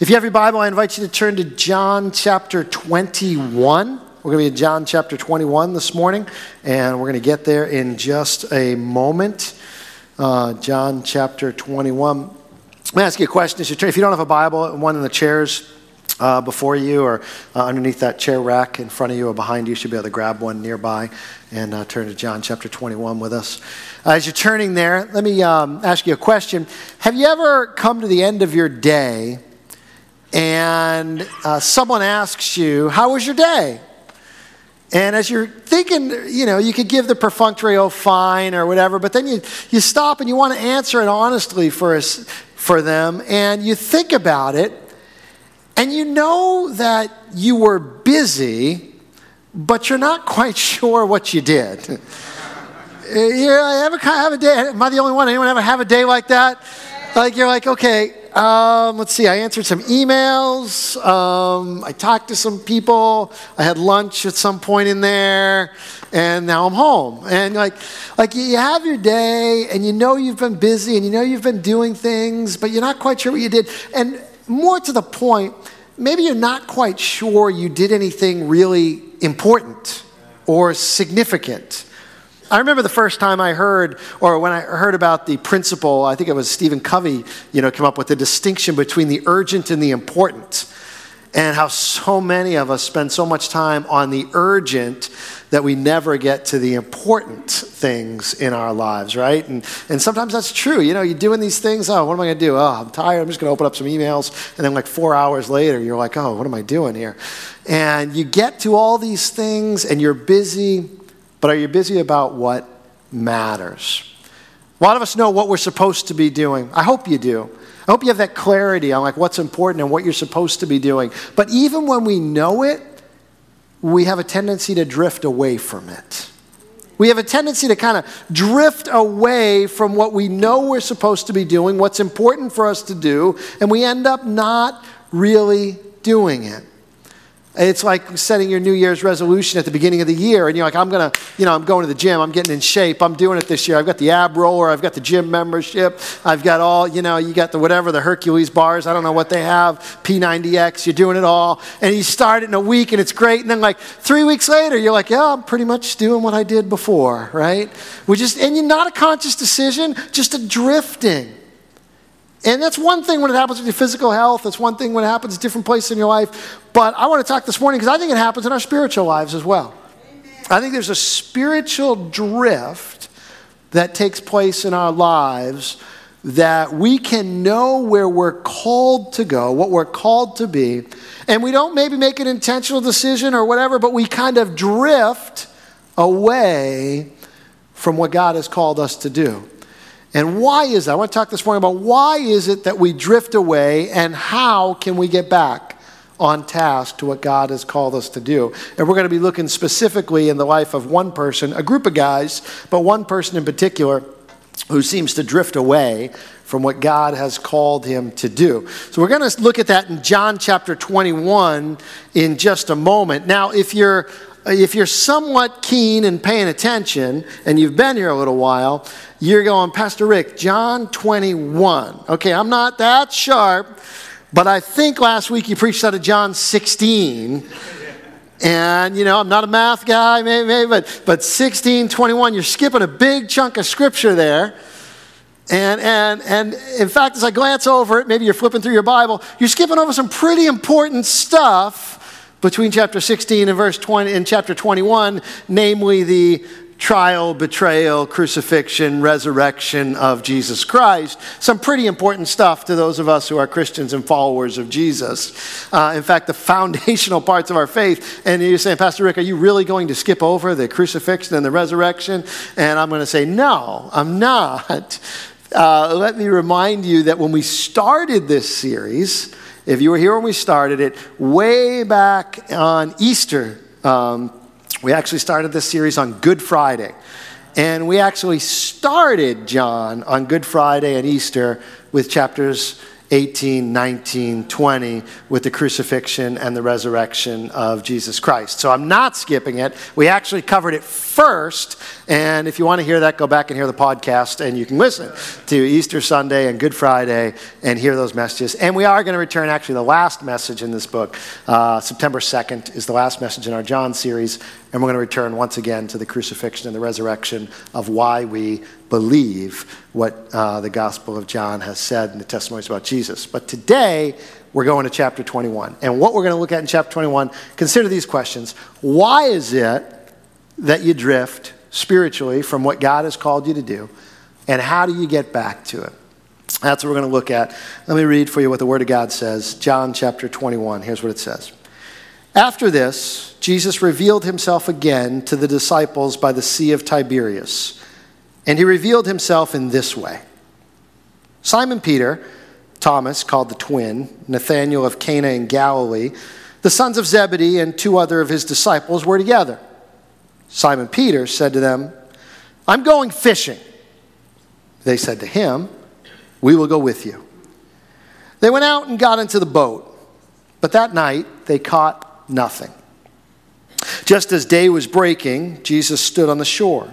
If you have your Bible, I invite you to turn to John chapter 21. We're going to be in John chapter 21 this morning, and we're going to get there in just a moment. Uh, John chapter 21. I'm going to ask you a question. If you don't have a Bible, one in the chairs uh, before you or uh, underneath that chair rack in front of you or behind you, you should be able to grab one nearby and uh, turn to John chapter 21 with us. as you're turning there, let me um, ask you a question. Have you ever come to the end of your day? And uh, someone asks you, How was your day? And as you're thinking, you know, you could give the perfunctory, oh, fine, or whatever, but then you, you stop and you want to answer it honestly for, for them, and you think about it, and you know that you were busy, but you're not quite sure what you did. yeah, I ever have a day? Am I the only one? Anyone ever have a day like that? Like you're like, okay, um, let's see, I answered some emails. Um, I talked to some people. I had lunch at some point in there, and now I'm home. And like, like you have your day, and you know you've been busy, and you know you've been doing things, but you're not quite sure what you did. And more to the point, maybe you're not quite sure you did anything really important or significant. I remember the first time I heard, or when I heard about the principle, I think it was Stephen Covey, you know, came up with the distinction between the urgent and the important, and how so many of us spend so much time on the urgent that we never get to the important things in our lives, right? And, and sometimes that's true. You know, you're doing these things, oh, what am I going to do? Oh, I'm tired. I'm just going to open up some emails. And then, like, four hours later, you're like, oh, what am I doing here? And you get to all these things, and you're busy but are you busy about what matters? A lot of us know what we're supposed to be doing. I hope you do. I hope you have that clarity on like what's important and what you're supposed to be doing. But even when we know it, we have a tendency to drift away from it. We have a tendency to kind of drift away from what we know we're supposed to be doing, what's important for us to do, and we end up not really doing it. It's like setting your New Year's resolution at the beginning of the year, and you're like, I'm gonna, you know, I'm going to the gym, I'm getting in shape, I'm doing it this year. I've got the ab roller, I've got the gym membership, I've got all, you know, you got the whatever, the Hercules bars, I don't know what they have, P90X, you're doing it all, and you start it in a week and it's great, and then like three weeks later, you're like, yeah, I'm pretty much doing what I did before, right? We just, and you're not a conscious decision, just a drifting. And that's one thing when it happens with your physical health. That's one thing when it happens different places in your life. But I want to talk this morning because I think it happens in our spiritual lives as well. I think there's a spiritual drift that takes place in our lives that we can know where we're called to go, what we're called to be, and we don't maybe make an intentional decision or whatever, but we kind of drift away from what God has called us to do. And why is that? I want to talk this morning about why is it that we drift away and how can we get back on task to what God has called us to do. And we're going to be looking specifically in the life of one person, a group of guys, but one person in particular who seems to drift away from what God has called him to do. So we're going to look at that in John chapter 21 in just a moment. Now, if you're if you're somewhat keen and paying attention and you've been here a little while, you're going, Pastor Rick, John 21. Okay, I'm not that sharp, but I think last week you preached out of John 16. And, you know, I'm not a math guy, maybe, maybe but, but 16, 21, you're skipping a big chunk of scripture there. And, and, and in fact, as I glance over it, maybe you're flipping through your Bible, you're skipping over some pretty important stuff between chapter 16 and verse 20 and chapter 21, namely the trial, betrayal, crucifixion, resurrection of Jesus Christ. Some pretty important stuff to those of us who are Christians and followers of Jesus. Uh, in fact, the foundational parts of our faith. And you're saying, Pastor Rick, are you really going to skip over the crucifixion and the resurrection? And I'm going to say, no, I'm not. Uh, let me remind you that when we started this series, if you were here when we started it, way back on Easter, um, we actually started this series on Good Friday. And we actually started John on Good Friday and Easter with chapters 18, 19, 20 with the crucifixion and the resurrection of Jesus Christ. So I'm not skipping it. We actually covered it first. And if you want to hear that, go back and hear the podcast, and you can listen to Easter Sunday and Good Friday and hear those messages. And we are going to return actually the last message in this book. Uh, September 2nd is the last message in our John series. And we're going to return once again to the crucifixion and the resurrection of why we believe what uh, the Gospel of John has said in the testimonies about Jesus. But today, we're going to chapter 21. And what we're going to look at in chapter 21, consider these questions. Why is it that you drift spiritually from what God has called you to do? And how do you get back to it? That's what we're going to look at. Let me read for you what the Word of God says. John chapter 21. Here's what it says. After this, Jesus revealed himself again to the disciples by the Sea of Tiberias. And he revealed himself in this way Simon Peter, Thomas, called the twin, Nathanael of Cana in Galilee, the sons of Zebedee, and two other of his disciples were together. Simon Peter said to them, I'm going fishing. They said to him, We will go with you. They went out and got into the boat, but that night they caught nothing. Just as day was breaking, Jesus stood on the shore.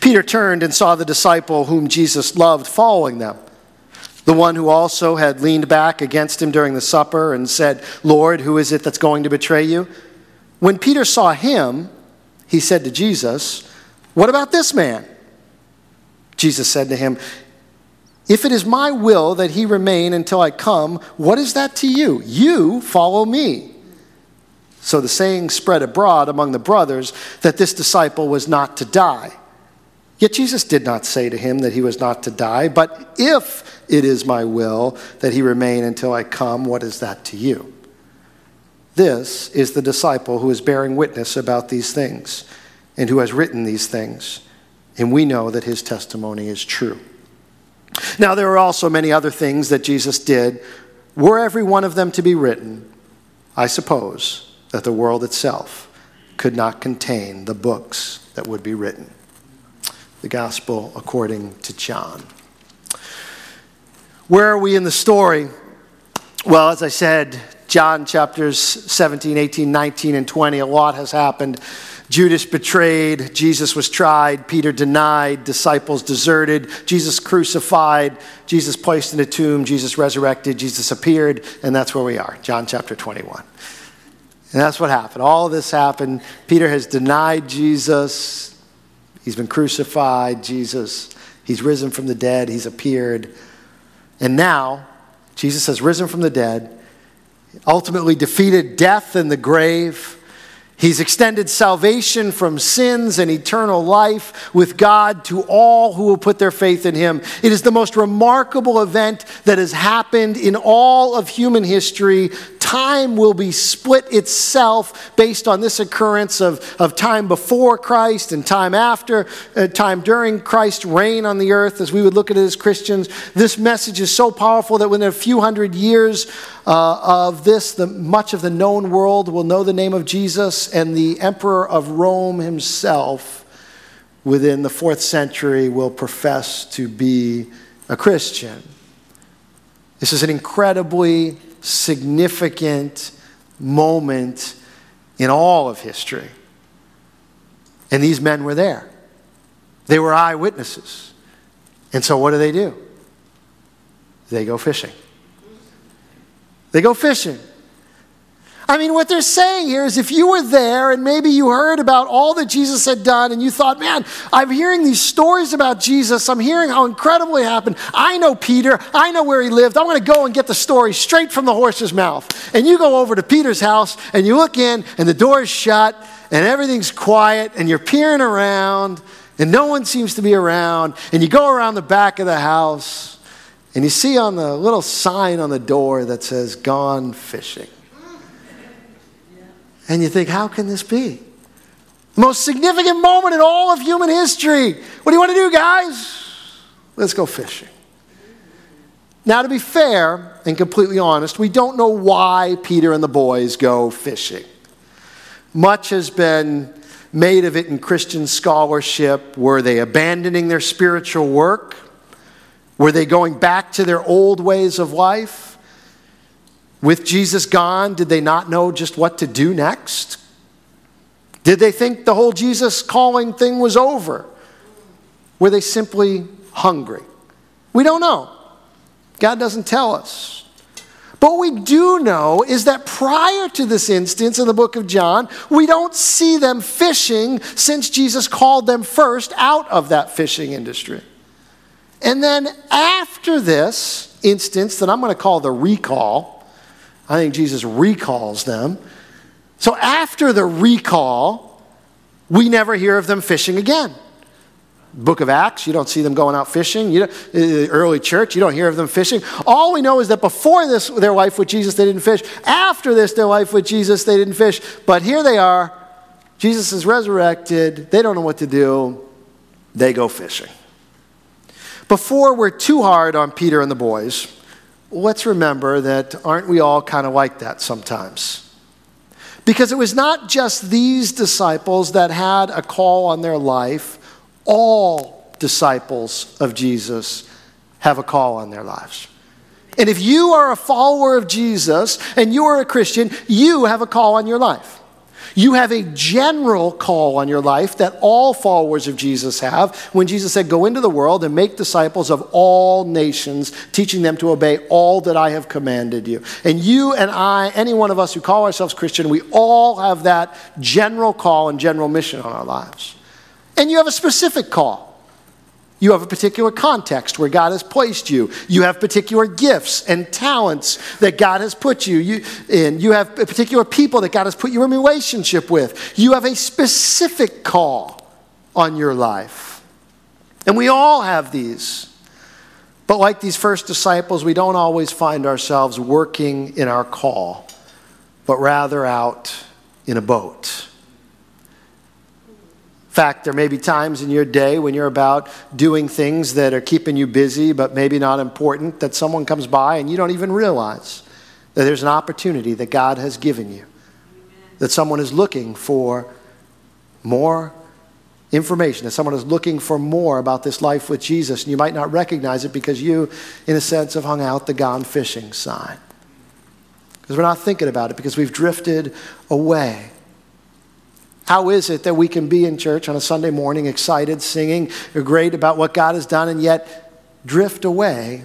Peter turned and saw the disciple whom Jesus loved following them, the one who also had leaned back against him during the supper and said, Lord, who is it that's going to betray you? When Peter saw him, he said to Jesus, What about this man? Jesus said to him, If it is my will that he remain until I come, what is that to you? You follow me. So the saying spread abroad among the brothers that this disciple was not to die. Yet Jesus did not say to him that he was not to die, but if it is my will that he remain until I come, what is that to you? This is the disciple who is bearing witness about these things and who has written these things. And we know that his testimony is true. Now, there are also many other things that Jesus did. Were every one of them to be written, I suppose that the world itself could not contain the books that would be written. The Gospel according to John. Where are we in the story? Well, as I said, John chapters 17, 18, 19, and 20, a lot has happened. Judas betrayed, Jesus was tried, Peter denied, disciples deserted, Jesus crucified, Jesus placed in a tomb, Jesus resurrected, Jesus appeared, and that's where we are, John chapter 21. And that's what happened. All this happened. Peter has denied Jesus. He's been crucified, Jesus. He's risen from the dead. He's appeared. And now, Jesus has risen from the dead, ultimately defeated death and the grave. He's extended salvation from sins and eternal life with God to all who will put their faith in Him. It is the most remarkable event that has happened in all of human history. Time will be split itself based on this occurrence of, of time before Christ and time after, uh, time during Christ's reign on the earth, as we would look at it as Christians. This message is so powerful that within a few hundred years, uh, of this, the, much of the known world will know the name of Jesus, and the emperor of Rome himself, within the fourth century, will profess to be a Christian. This is an incredibly significant moment in all of history. And these men were there. They were eyewitnesses. And so, what do they do? They go fishing. They go fishing. I mean, what they're saying here is if you were there and maybe you heard about all that Jesus had done and you thought, man, I'm hearing these stories about Jesus. I'm hearing how incredible it happened. I know Peter. I know where he lived. I'm going to go and get the story straight from the horse's mouth. And you go over to Peter's house and you look in and the door is shut and everything's quiet and you're peering around and no one seems to be around. And you go around the back of the house and you see on the little sign on the door that says, Gone fishing. And you think, how can this be? Most significant moment in all of human history. What do you want to do, guys? Let's go fishing. Now, to be fair and completely honest, we don't know why Peter and the boys go fishing. Much has been made of it in Christian scholarship. Were they abandoning their spiritual work? Were they going back to their old ways of life? With Jesus gone, did they not know just what to do next? Did they think the whole Jesus calling thing was over? Were they simply hungry? We don't know. God doesn't tell us. But what we do know is that prior to this instance in the book of John, we don't see them fishing since Jesus called them first out of that fishing industry. And then after this instance that I'm going to call the recall, I think Jesus recalls them. So after the recall, we never hear of them fishing again. Book of Acts, you don't see them going out fishing. You the uh, early church, you don't hear of them fishing. All we know is that before this, their life with Jesus, they didn't fish. After this, their life with Jesus, they didn't fish. But here they are. Jesus is resurrected. They don't know what to do. They go fishing. Before we're too hard on Peter and the boys, let's remember that aren't we all kind of like that sometimes? Because it was not just these disciples that had a call on their life, all disciples of Jesus have a call on their lives. And if you are a follower of Jesus and you are a Christian, you have a call on your life. You have a general call on your life that all followers of Jesus have when Jesus said, Go into the world and make disciples of all nations, teaching them to obey all that I have commanded you. And you and I, any one of us who call ourselves Christian, we all have that general call and general mission on our lives. And you have a specific call. You have a particular context where God has placed you. You have particular gifts and talents that God has put you, in. You have particular people that God has put you in relationship with. You have a specific call on your life. And we all have these. But like these first disciples, we don't always find ourselves working in our call but rather out in a boat. Fact, there may be times in your day when you're about doing things that are keeping you busy but maybe not important that someone comes by and you don't even realize that there's an opportunity that God has given you, that someone is looking for more information, that someone is looking for more about this life with Jesus, and you might not recognize it because you, in a sense, have hung out the gone fishing sign. Because we're not thinking about it, because we've drifted away. How is it that we can be in church on a Sunday morning, excited, singing, great about what God has done, and yet drift away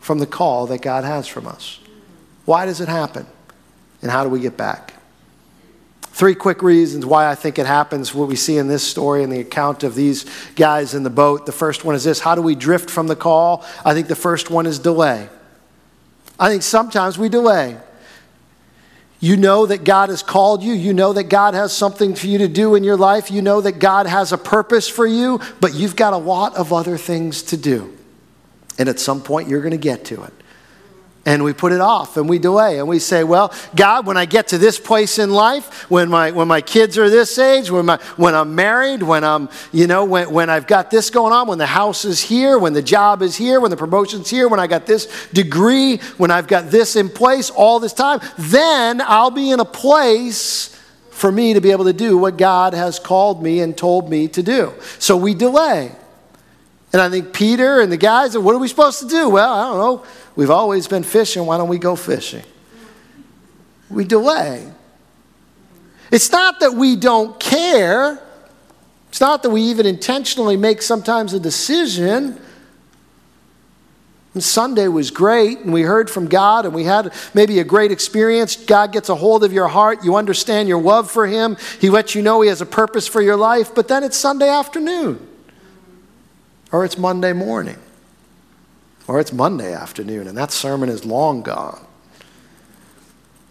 from the call that God has from us? Why does it happen? And how do we get back? Three quick reasons why I think it happens, what we see in this story and the account of these guys in the boat. The first one is this How do we drift from the call? I think the first one is delay. I think sometimes we delay. You know that God has called you. You know that God has something for you to do in your life. You know that God has a purpose for you, but you've got a lot of other things to do. And at some point, you're going to get to it and we put it off and we delay and we say well god when i get to this place in life when my when my kids are this age when my when i'm married when i'm you know when, when i've got this going on when the house is here when the job is here when the promotion's here when i got this degree when i've got this in place all this time then i'll be in a place for me to be able to do what god has called me and told me to do. So we delay. And i think peter and the guys what are we supposed to do? Well i don't know We've always been fishing. Why don't we go fishing? We delay. It's not that we don't care. It's not that we even intentionally make sometimes a decision. And Sunday was great, and we heard from God, and we had maybe a great experience. God gets a hold of your heart. You understand your love for Him. He lets you know He has a purpose for your life, but then it's Sunday afternoon, or it's Monday morning. Or it's Monday afternoon, and that sermon is long gone.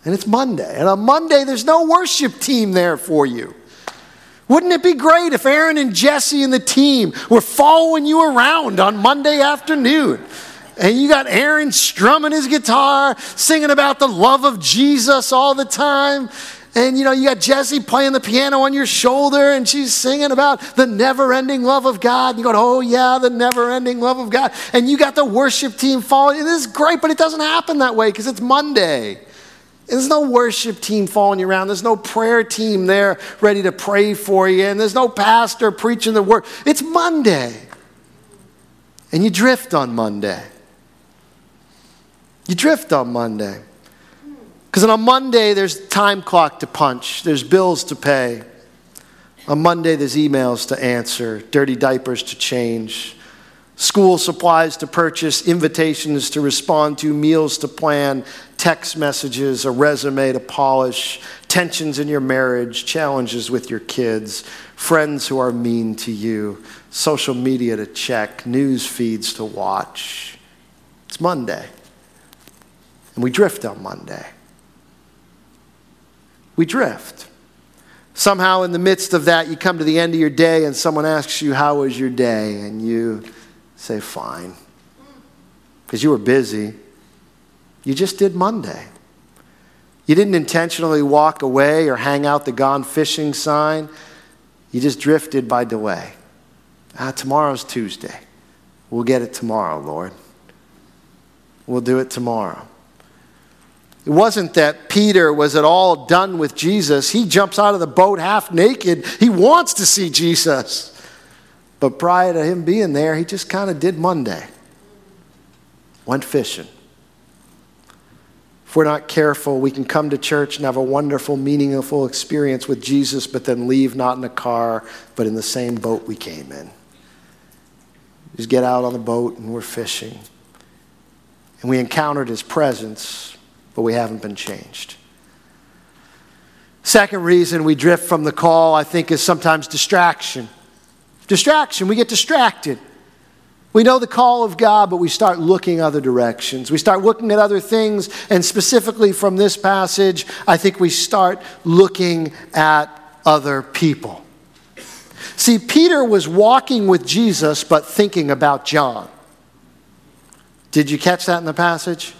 And it's Monday. And on Monday, there's no worship team there for you. Wouldn't it be great if Aaron and Jesse and the team were following you around on Monday afternoon? And you got Aaron strumming his guitar, singing about the love of Jesus all the time. And you know, you got Jesse playing the piano on your shoulder and she's singing about the never ending love of God. And you go, oh, yeah, the never ending love of God. And you got the worship team following. This is great, but it doesn't happen that way because it's Monday. there's no worship team following you around. There's no prayer team there ready to pray for you. And there's no pastor preaching the word. It's Monday. And you drift on Monday. You drift on Monday. Because on a Monday, there's time clock to punch, there's bills to pay. On Monday, there's emails to answer, dirty diapers to change, school supplies to purchase, invitations to respond to, meals to plan, text messages, a resume to polish, tensions in your marriage, challenges with your kids, friends who are mean to you, social media to check, news feeds to watch. It's Monday. And we drift on Monday we drift. Somehow, in the midst of that, you come to the end of your day and someone asks you, How was your day? And you say, Fine. Because you were busy. You just did Monday. You didn't intentionally walk away or hang out the gone fishing sign. You just drifted by delay. Ah, tomorrow's Tuesday. We'll get it tomorrow, Lord. We'll do it tomorrow. It wasn't that Peter was at all done with Jesus. He jumps out of the boat half naked. He wants to see Jesus. But prior to him being there, he just kind of did Monday. Went fishing. If we're not careful, we can come to church and have a wonderful, meaningful experience with Jesus, but then leave not in a car, but in the same boat we came in. Just get out on the boat and we're fishing. And we encountered his presence but we haven't been changed. Second reason we drift from the call, I think, is sometimes distraction. Distraction, we get distracted. We know the call of God, but we start looking other directions. We start looking at other things, and specifically from this passage, I think we start looking at other people. See, Peter was walking with Jesus, but thinking about John. Did you catch that in the passage?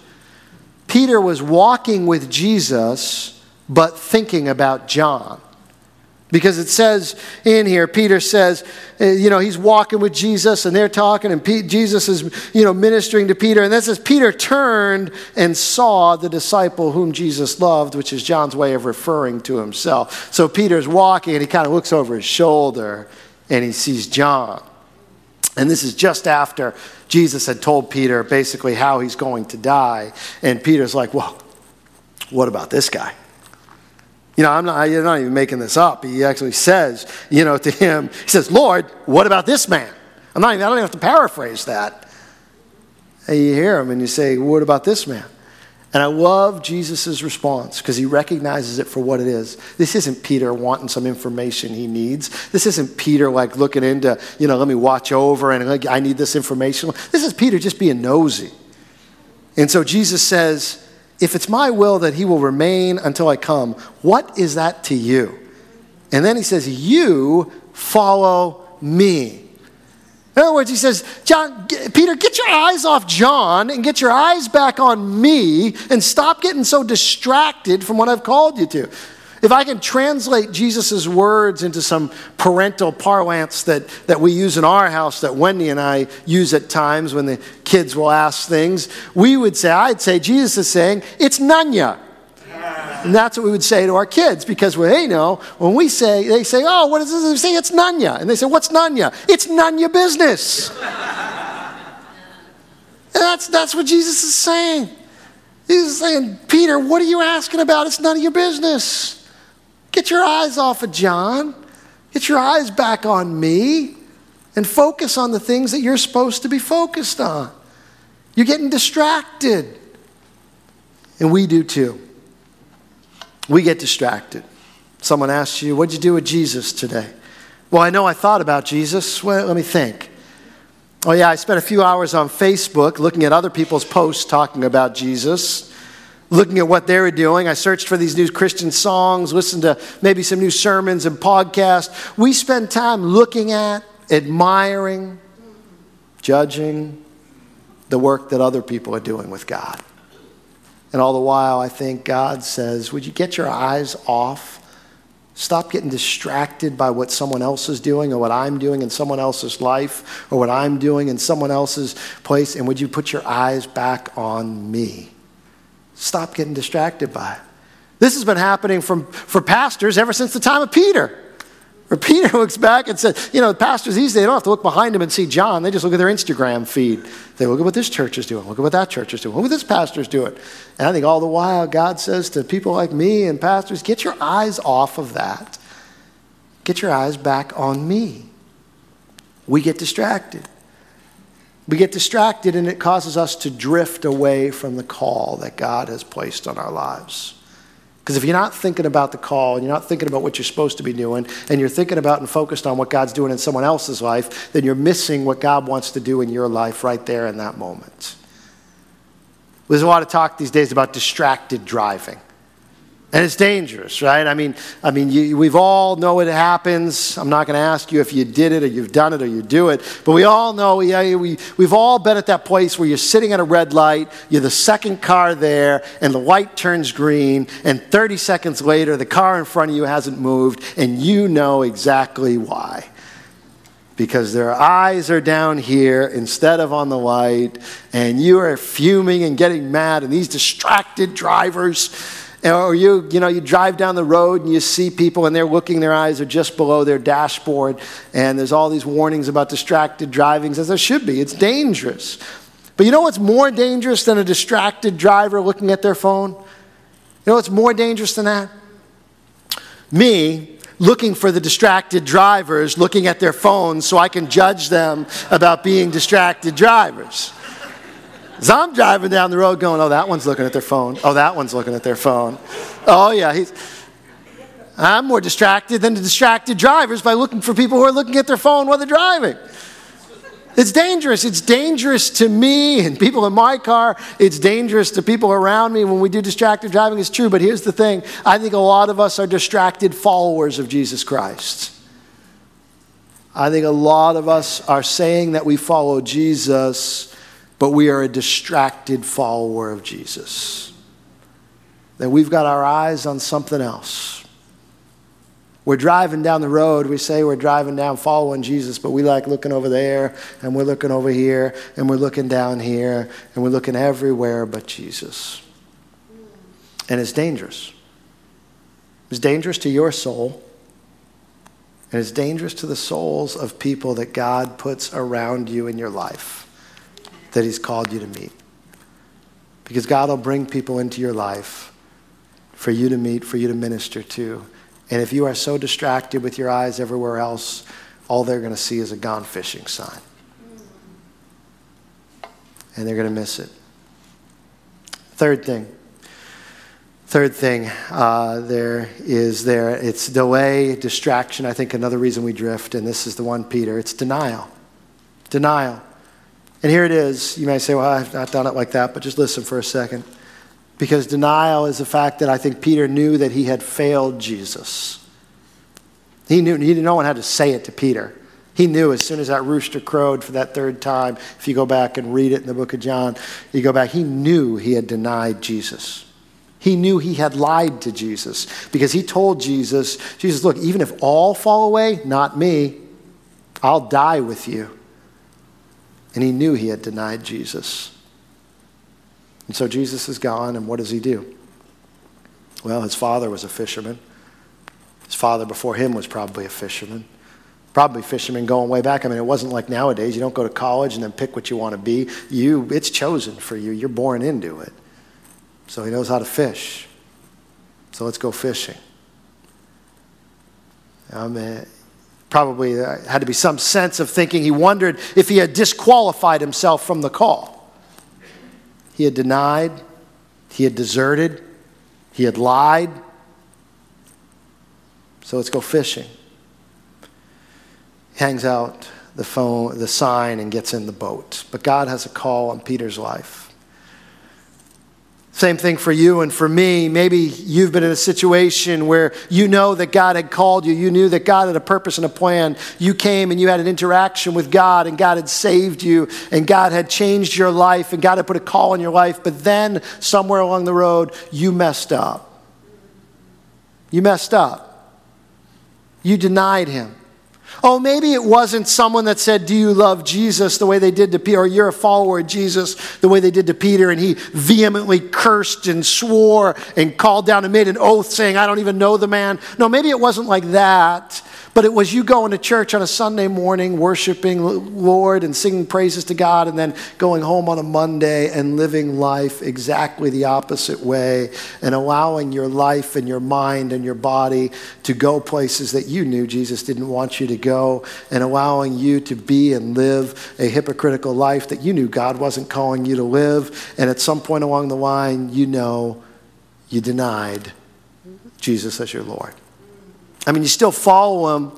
Peter was walking with Jesus, but thinking about John. Because it says in here, Peter says, uh, you know, he's walking with Jesus and they're talking, and Jesus is, you know, ministering to Peter. And then says, Peter turned and saw the disciple whom Jesus loved, which is John's way of referring to himself. So Peter's walking and he kind of looks over his shoulder and he sees John. And this is just after Jesus had told Peter basically how he's going to die. And Peter's like, well, what about this guy? You know, I'm not, I'm not even making this up. He actually says, you know, to him, he says, Lord, what about this man? I'm not even, I don't even have to paraphrase that. And you hear him and you say, what about this man? And I love Jesus' response because he recognizes it for what it is. This isn't Peter wanting some information he needs. This isn't Peter like looking into, you know, let me watch over and I need this information. This is Peter just being nosy. And so Jesus says, if it's my will that he will remain until I come, what is that to you? And then he says, You follow me. In other words, he says, John, Peter, get your eyes off John and get your eyes back on me and stop getting so distracted from what I've called you to. If I can translate Jesus' words into some parental parlance that, that we use in our house, that Wendy and I use at times when the kids will ask things, we would say, I'd say, Jesus is saying, it's Nanya. And that's what we would say to our kids because they know when we say, they say, oh, what is this? They say, it's Nanya. And they say, what's Nanya? It's your business. and that's, that's what Jesus is saying. He's saying, Peter, what are you asking about? It's none of your business. Get your eyes off of John. Get your eyes back on me and focus on the things that you're supposed to be focused on. You're getting distracted. And we do too. We get distracted. Someone asks you, What'd you do with Jesus today? Well, I know I thought about Jesus. Well, let me think. Oh, yeah, I spent a few hours on Facebook looking at other people's posts talking about Jesus looking at what they were doing. I searched for these new Christian songs, listened to maybe some new sermons and podcasts. We spend time looking at, admiring, judging the work that other people are doing with God. And all the while, I think God says, Would you get your eyes off? Stop getting distracted by what someone else is doing or what I'm doing in someone else's life or what I'm doing in someone else's place. And would you put your eyes back on me? Stop getting distracted by it. This has been happening from, for pastors ever since the time of Peter. Peter looks back and says, you know, the pastors these days they don't have to look behind them and see John. They just look at their Instagram feed. They look at what this church is doing. Look at what that church is doing. Look what this pastor's doing. And I think all the while God says to people like me and pastors, get your eyes off of that. Get your eyes back on me. We get distracted. We get distracted and it causes us to drift away from the call that God has placed on our lives. Because if you're not thinking about the call and you're not thinking about what you're supposed to be doing and you're thinking about and focused on what God's doing in someone else's life, then you're missing what God wants to do in your life right there in that moment. There's a lot of talk these days about distracted driving. And it's dangerous, right? I mean, I mean, you, we've all know it happens. I'm not going to ask you if you did it or you've done it or you do it, but we all know. Yeah, we, we've all been at that place where you're sitting at a red light, you're the second car there, and the light turns green, and 30 seconds later, the car in front of you hasn't moved, and you know exactly why because their eyes are down here instead of on the light, and you are fuming and getting mad, and these distracted drivers or you, you know, you drive down the road and you see people and they're looking, their eyes are just below their dashboard, and there's all these warnings about distracted driving, as there should be. It's dangerous. But you know what's more dangerous than a distracted driver looking at their phone? You know what's more dangerous than that? Me looking for the distracted drivers looking at their phones so I can judge them about being distracted drivers. As I'm driving down the road going, oh, that one's looking at their phone. Oh, that one's looking at their phone. Oh, yeah, he's. I'm more distracted than the distracted drivers by looking for people who are looking at their phone while they're driving. It's dangerous. It's dangerous to me and people in my car. It's dangerous to people around me when we do distracted driving. It's true, but here's the thing I think a lot of us are distracted followers of Jesus Christ. I think a lot of us are saying that we follow Jesus but we are a distracted follower of Jesus. that we've got our eyes on something else. We're driving down the road. We say we're driving down following Jesus, but we like looking over there and we're looking over here and we're looking down here and we're looking everywhere but Jesus. And it's dangerous. It's dangerous to your soul. And it's dangerous to the souls of people that God puts around you in your life that He's called you to meet. Because God will bring people into your life for you to meet, for you to minister to. And if you are so distracted with your eyes everywhere else, all they're going to see is a gone fishing sign. And they're going to miss it. Third thing. Third thing uh, there is there. It's delay, distraction. I think another reason we drift, and this is the one, Peter. It's denial. Denial. And here it is. You may say, well, I've not done it like that, but just listen for a second. Because denial is the fact that I think Peter knew that he had failed Jesus. He knew, he, no one had to say it to Peter. He knew as soon as that rooster crowed for that third time, if you go back and read it in the book of John, you go back, he knew he had denied Jesus. He knew he had lied to Jesus because he told Jesus, Jesus, look, even if all fall away, not me, I'll die with you. And he knew he had denied Jesus. And so Jesus is gone, and what does he do? Well, his father was a fisherman. His father before him was probably a fisherman. Probably fishermen going way back. I mean, it wasn't like nowadays. You don't go to college and then pick what you want to be. You, it's chosen for you. You're born into it. So he knows how to fish. So let's go fishing. Mean, probably uh, had to be some sense of thinking he wondered if he had disqualified himself from the call. He had denied, he had deserted, he had lied. So let's go fishing. Hangs out the phone, the sign, and gets in the boat. But God has a call on Peter's life. Same thing for you and for me. Maybe you've been in a situation where you know that God had called you. You knew that God had a purpose and a plan. You came and you had an interaction with God, and God had saved you, and God had changed your life, and God had put a call in your life. But then, somewhere along the road, you messed up. You messed up. You denied Him. Oh, maybe it wasn't someone that said, Do you love Jesus the way they did to Peter, or you're a follower of Jesus the way they did to Peter, and he vehemently cursed and swore and called down and made an oath saying, I don't even know the man. No, maybe it wasn't like that. But it was you going to church on a Sunday morning, worshiping Lord and singing praises to God, and then going home on a Monday and living life exactly the opposite way and allowing your life and your mind and your body to go places that you knew Jesus didn't want you to go, and allowing you to be and live a hypocritical life that you knew God wasn't calling you to live. And at some point along the line, you know you denied Jesus as your Lord. I mean, you still follow him,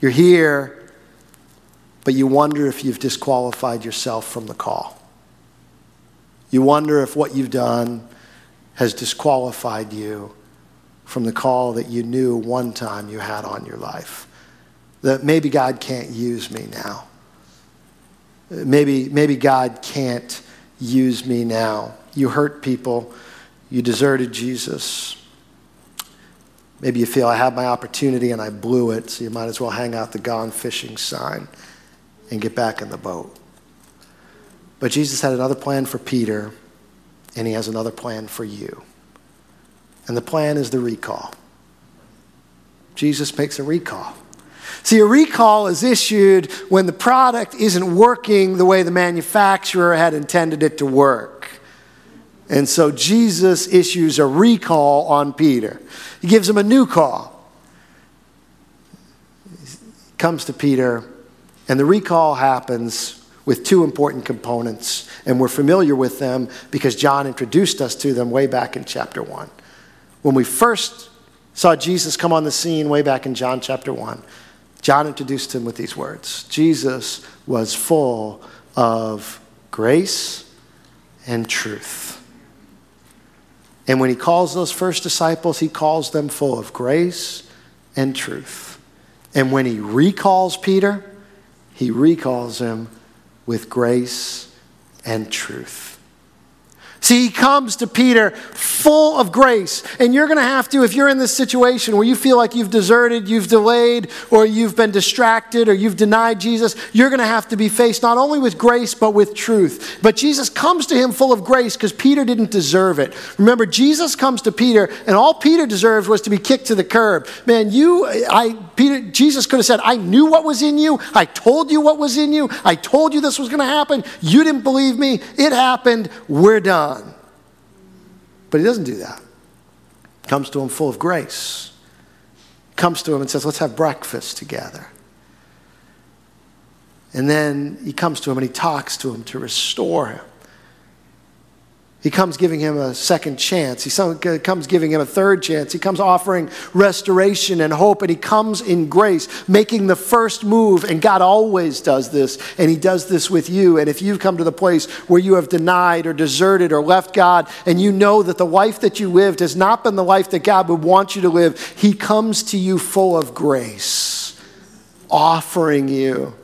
you're here, but you wonder if you've disqualified yourself from the call. You wonder if what you've done has disqualified you from the call that you knew one time you had on your life. That maybe God can't use me now. Maybe, maybe God can't use me now. You hurt people. You deserted Jesus. Maybe you feel I had my opportunity and I blew it, so you might as well hang out the gone fishing sign and get back in the boat. But Jesus had another plan for Peter, and he has another plan for you. And the plan is the recall. Jesus makes a recall. See, a recall is issued when the product isn't working the way the manufacturer had intended it to work. And so Jesus issues a recall on Peter. He gives him a new call. He comes to Peter, and the recall happens with two important components. And we're familiar with them because John introduced us to them way back in chapter 1. When we first saw Jesus come on the scene way back in John chapter 1, John introduced him with these words Jesus was full of grace and truth. And when he calls those first disciples, he calls them full of grace and truth. And when he recalls Peter, he recalls him with grace and truth. See, he comes to Peter full of grace. And you're going to have to, if you're in this situation where you feel like you've deserted, you've delayed, or you've been distracted, or you've denied Jesus, you're going to have to be faced not only with grace, but with truth. But Jesus comes to him full of grace because Peter didn't deserve it. Remember, Jesus comes to Peter, and all Peter deserved was to be kicked to the curb. Man, you, I, Peter, Jesus could have said, I knew what was in you. I told you what was in you. I told you this was going to happen. You didn't believe me. It happened. We're done. But he doesn't do that. Comes to him full of grace. Comes to him and says, Let's have breakfast together. And then he comes to him and he talks to him to restore him. He comes giving him a second chance. He comes giving him a third chance. He comes offering restoration and hope, and he comes in grace, making the first move. And God always does this, and he does this with you. And if you've come to the place where you have denied or deserted or left God, and you know that the life that you lived has not been the life that God would want you to live, he comes to you full of grace, offering you,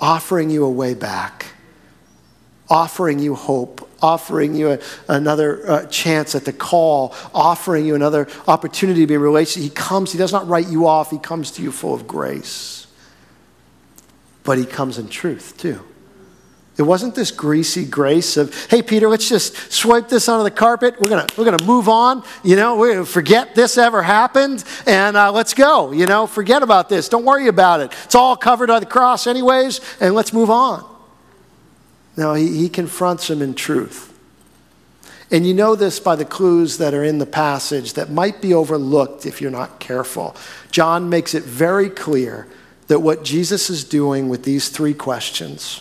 offering you a way back, offering you hope offering you a, another uh, chance at the call, offering you another opportunity to be in relationship. He comes, he does not write you off, he comes to you full of grace. But he comes in truth too. It wasn't this greasy grace of, hey, Peter, let's just swipe this under the carpet. We're going we're gonna move on. You know, we're gonna forget this ever happened and uh, let's go. You know, forget about this. Don't worry about it. It's all covered by the cross, anyways, and let's move on. No, he, he confronts him in truth. And you know this by the clues that are in the passage that might be overlooked if you're not careful. John makes it very clear that what Jesus is doing with these three questions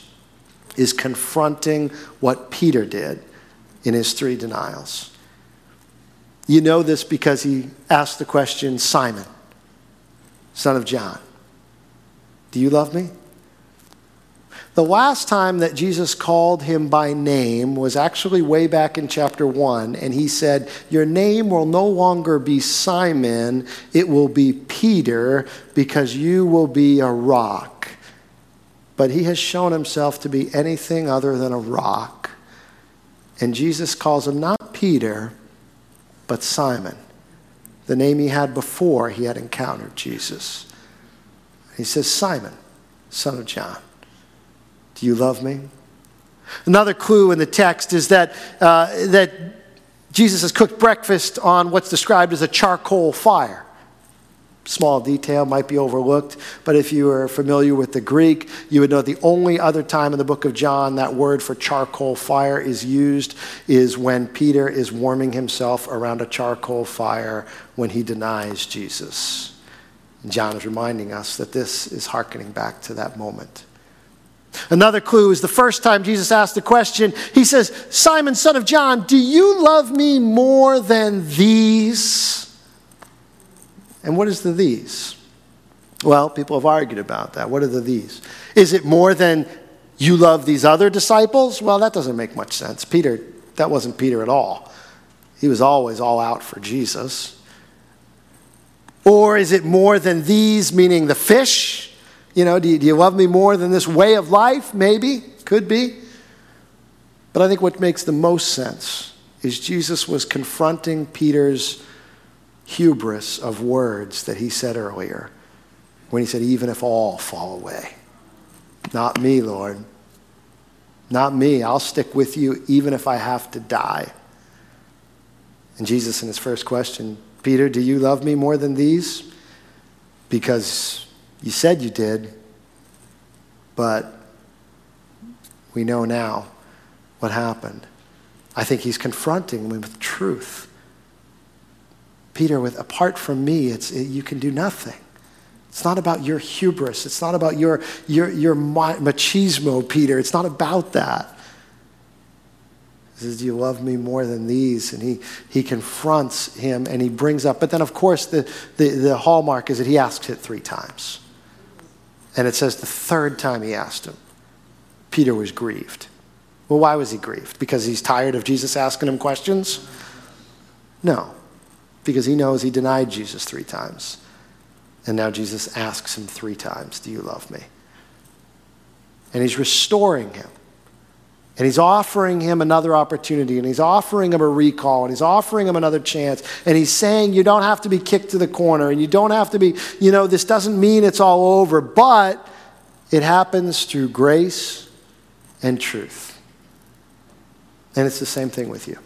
is confronting what Peter did in his three denials. You know this because he asked the question Simon, son of John, do you love me? The last time that Jesus called him by name was actually way back in chapter 1, and he said, Your name will no longer be Simon, it will be Peter, because you will be a rock. But he has shown himself to be anything other than a rock. And Jesus calls him not Peter, but Simon, the name he had before he had encountered Jesus. He says, Simon, son of John. Do you love me? Another clue in the text is that, uh, that Jesus has cooked breakfast on what's described as a charcoal fire. Small detail might be overlooked, but if you are familiar with the Greek, you would know the only other time in the book of John that word for charcoal fire is used is when Peter is warming himself around a charcoal fire when he denies Jesus. And John is reminding us that this is hearkening back to that moment. Another clue is the first time Jesus asked the question, he says, Simon, son of John, do you love me more than these? And what is the these? Well, people have argued about that. What are the these? Is it more than you love these other disciples? Well, that doesn't make much sense. Peter, that wasn't Peter at all. He was always all out for Jesus. Or is it more than these, meaning the fish? You know, do you, do you love me more than this way of life? Maybe, could be. But I think what makes the most sense is Jesus was confronting Peter's hubris of words that he said earlier when he said, Even if all fall away. Not me, Lord. Not me. I'll stick with you even if I have to die. And Jesus, in his first question, Peter, do you love me more than these? Because you said you did, but we know now what happened. I think he's confronting me with truth. Peter, with apart from me, it's, it, you can do nothing. It's not about your hubris. It's not about your, your, your machismo, Peter. It's not about that. He says, Do you love me more than these? And he, he confronts him and he brings up, but then, of course, the, the, the hallmark is that he asks it three times. And it says the third time he asked him, Peter was grieved. Well, why was he grieved? Because he's tired of Jesus asking him questions? No, because he knows he denied Jesus three times. And now Jesus asks him three times, Do you love me? And he's restoring him. And he's offering him another opportunity, and he's offering him a recall, and he's offering him another chance. And he's saying, You don't have to be kicked to the corner, and you don't have to be, you know, this doesn't mean it's all over, but it happens through grace and truth. And it's the same thing with you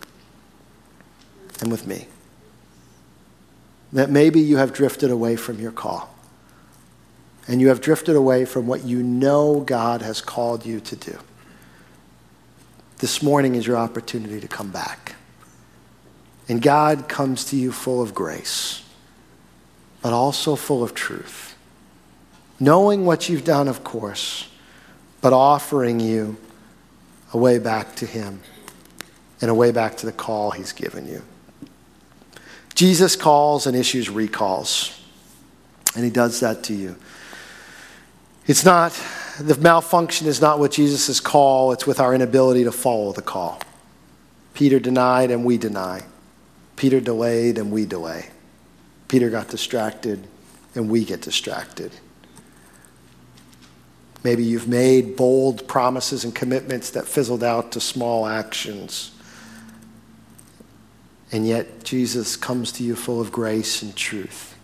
and with me. That maybe you have drifted away from your call, and you have drifted away from what you know God has called you to do. This morning is your opportunity to come back. And God comes to you full of grace, but also full of truth. Knowing what you've done, of course, but offering you a way back to Him and a way back to the call He's given you. Jesus calls and issues recalls, and He does that to you. It's not the malfunction is not with Jesus' call, it's with our inability to follow the call. Peter denied and we deny. Peter delayed and we delay. Peter got distracted and we get distracted. Maybe you've made bold promises and commitments that fizzled out to small actions. And yet Jesus comes to you full of grace and truth.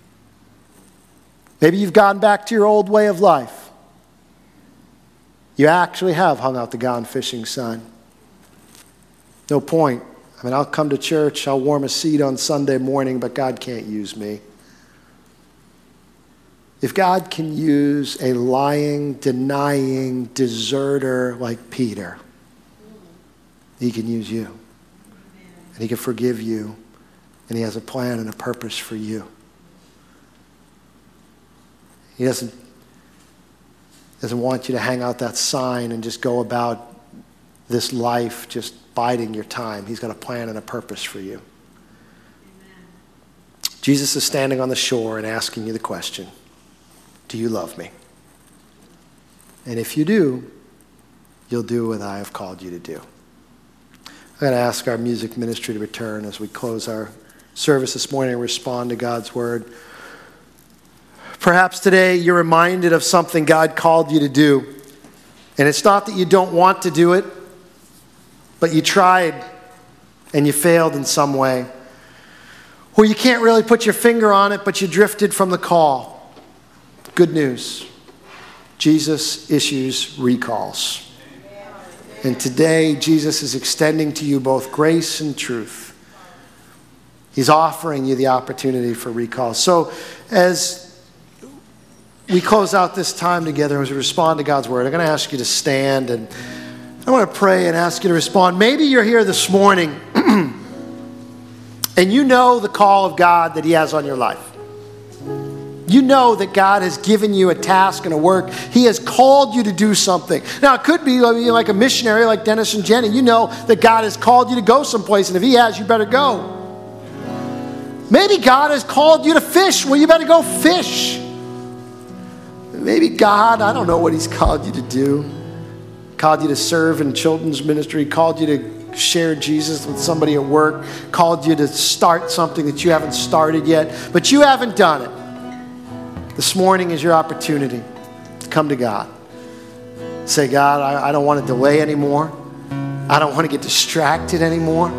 Maybe you've gone back to your old way of life. You actually have hung out the gone fishing sign. No point. I mean, I'll come to church, I'll warm a seat on Sunday morning, but God can't use me. If God can use a lying, denying deserter like Peter, He can use you. And He can forgive you. And He has a plan and a purpose for you. He doesn't doesn't want you to hang out that sign and just go about this life just biding your time. He's got a plan and a purpose for you. Amen. Jesus is standing on the shore and asking you the question Do you love me? And if you do, you'll do what I have called you to do. I'm going to ask our music ministry to return as we close our service this morning and respond to God's word. Perhaps today you're reminded of something God called you to do. And it's not that you don't want to do it, but you tried and you failed in some way. Or you can't really put your finger on it, but you drifted from the call. Good news Jesus issues recalls. And today, Jesus is extending to you both grace and truth. He's offering you the opportunity for recall. So, as we close out this time together as we respond to God's word, I'm going to ask you to stand and I want to pray and ask you to respond. Maybe you're here this morning and you know the call of God that He has on your life. You know that God has given you a task and a work. He has called you to do something. Now, it could be like a missionary like Dennis and Jenny. You know that God has called you to go someplace, and if He has, you better go. Maybe God has called you to fish. Well, you better go fish. Maybe God, I don't know what He's called you to do. Called you to serve in children's ministry, called you to share Jesus with somebody at work, called you to start something that you haven't started yet, but you haven't done it. This morning is your opportunity to come to God. Say, God, I, I don't want to delay anymore. I don't want to get distracted anymore.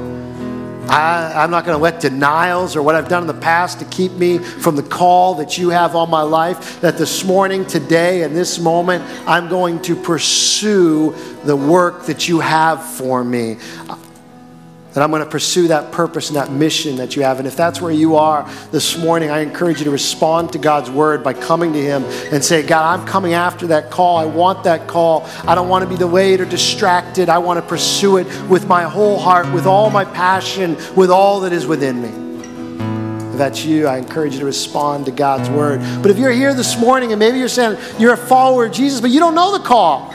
I, am not going to let denials or what I've done in the past to keep me from the call that you have on my life. That this morning, today, in this moment, I'm going to pursue the work that you have for me that I'm going to pursue that purpose and that mission that you have. And if that's where you are this morning, I encourage you to respond to God's word by coming to Him and say, God, I'm coming after that call. I want that call. I don't want to be delayed or distracted. I want to pursue it with my whole heart, with all my passion, with all that is within me. If that's you, I encourage you to respond to God's word. But if you're here this morning and maybe you're saying you're a follower of Jesus, but you don't know the call,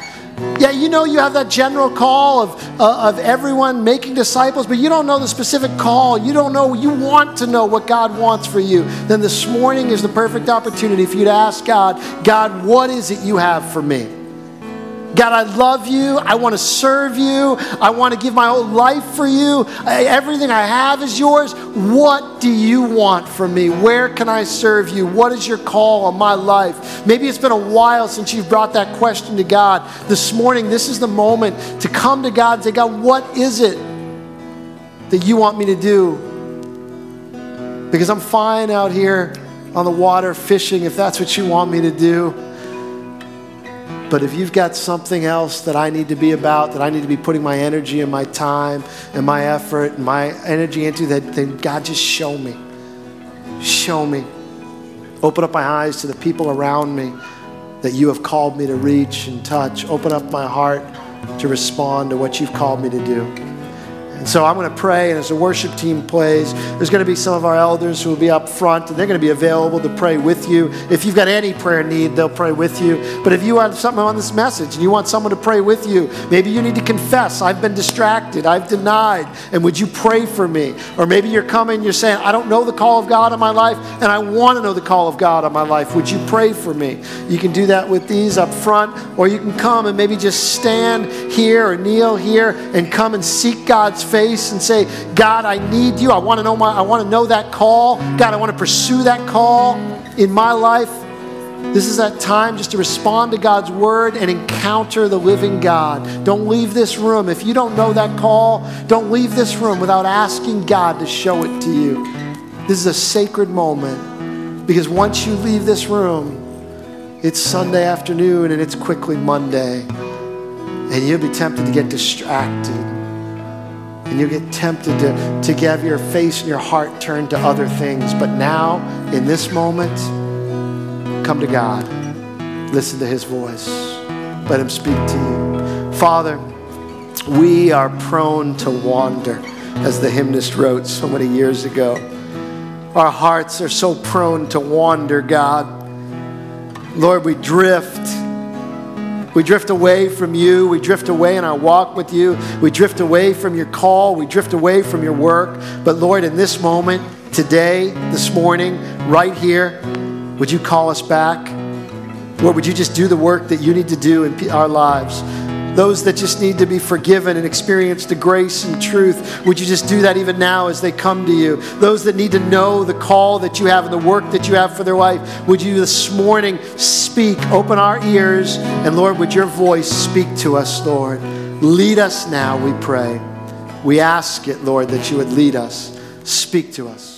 yeah, you know you have that general call of, uh, of everyone making disciples, but you don't know the specific call. You don't know, you want to know what God wants for you. Then this morning is the perfect opportunity for you to ask God, God, what is it you have for me? God, I love you. I want to serve you. I want to give my whole life for you. I, everything I have is yours. What do you want from me? Where can I serve you? What is your call on my life? Maybe it's been a while since you've brought that question to God. This morning, this is the moment to come to God and say, God, what is it that you want me to do? Because I'm fine out here on the water fishing if that's what you want me to do. But if you've got something else that I need to be about, that I need to be putting my energy and my time and my effort and my energy into, that, then God, just show me. Show me. Open up my eyes to the people around me that you have called me to reach and touch. Open up my heart to respond to what you've called me to do. And so I'm going to pray, and as the worship team plays, there's going to be some of our elders who will be up front, and they're going to be available to pray with you. If you've got any prayer need, they'll pray with you. But if you have something on this message and you want someone to pray with you, maybe you need to confess, I've been distracted, I've denied, and would you pray for me? Or maybe you're coming, you're saying, I don't know the call of God on my life, and I want to know the call of God on my life. Would you pray for me? You can do that with these up front, or you can come and maybe just stand here or kneel here and come and seek God's face and say, God, I need you. I want to know my I want to know that call. God, I want to pursue that call in my life. This is that time just to respond to God's word and encounter the living God. Don't leave this room. If you don't know that call, don't leave this room without asking God to show it to you. This is a sacred moment because once you leave this room, it's Sunday afternoon and it's quickly Monday. And you'll be tempted to get distracted and you get tempted to, to have your face and your heart turned to other things. But now, in this moment, come to God. Listen to His voice. Let Him speak to you. Father, we are prone to wander, as the hymnist wrote so many years ago. Our hearts are so prone to wander, God. Lord, we drift we drift away from you. We drift away in our walk with you. We drift away from your call. We drift away from your work. But Lord, in this moment, today, this morning, right here, would you call us back? Lord, would you just do the work that you need to do in our lives? Those that just need to be forgiven and experience the grace and truth, would you just do that even now as they come to you? Those that need to know the call that you have and the work that you have for their life, would you this morning speak, open our ears, and Lord, would your voice speak to us, Lord? Lead us now, we pray. We ask it, Lord, that you would lead us. Speak to us.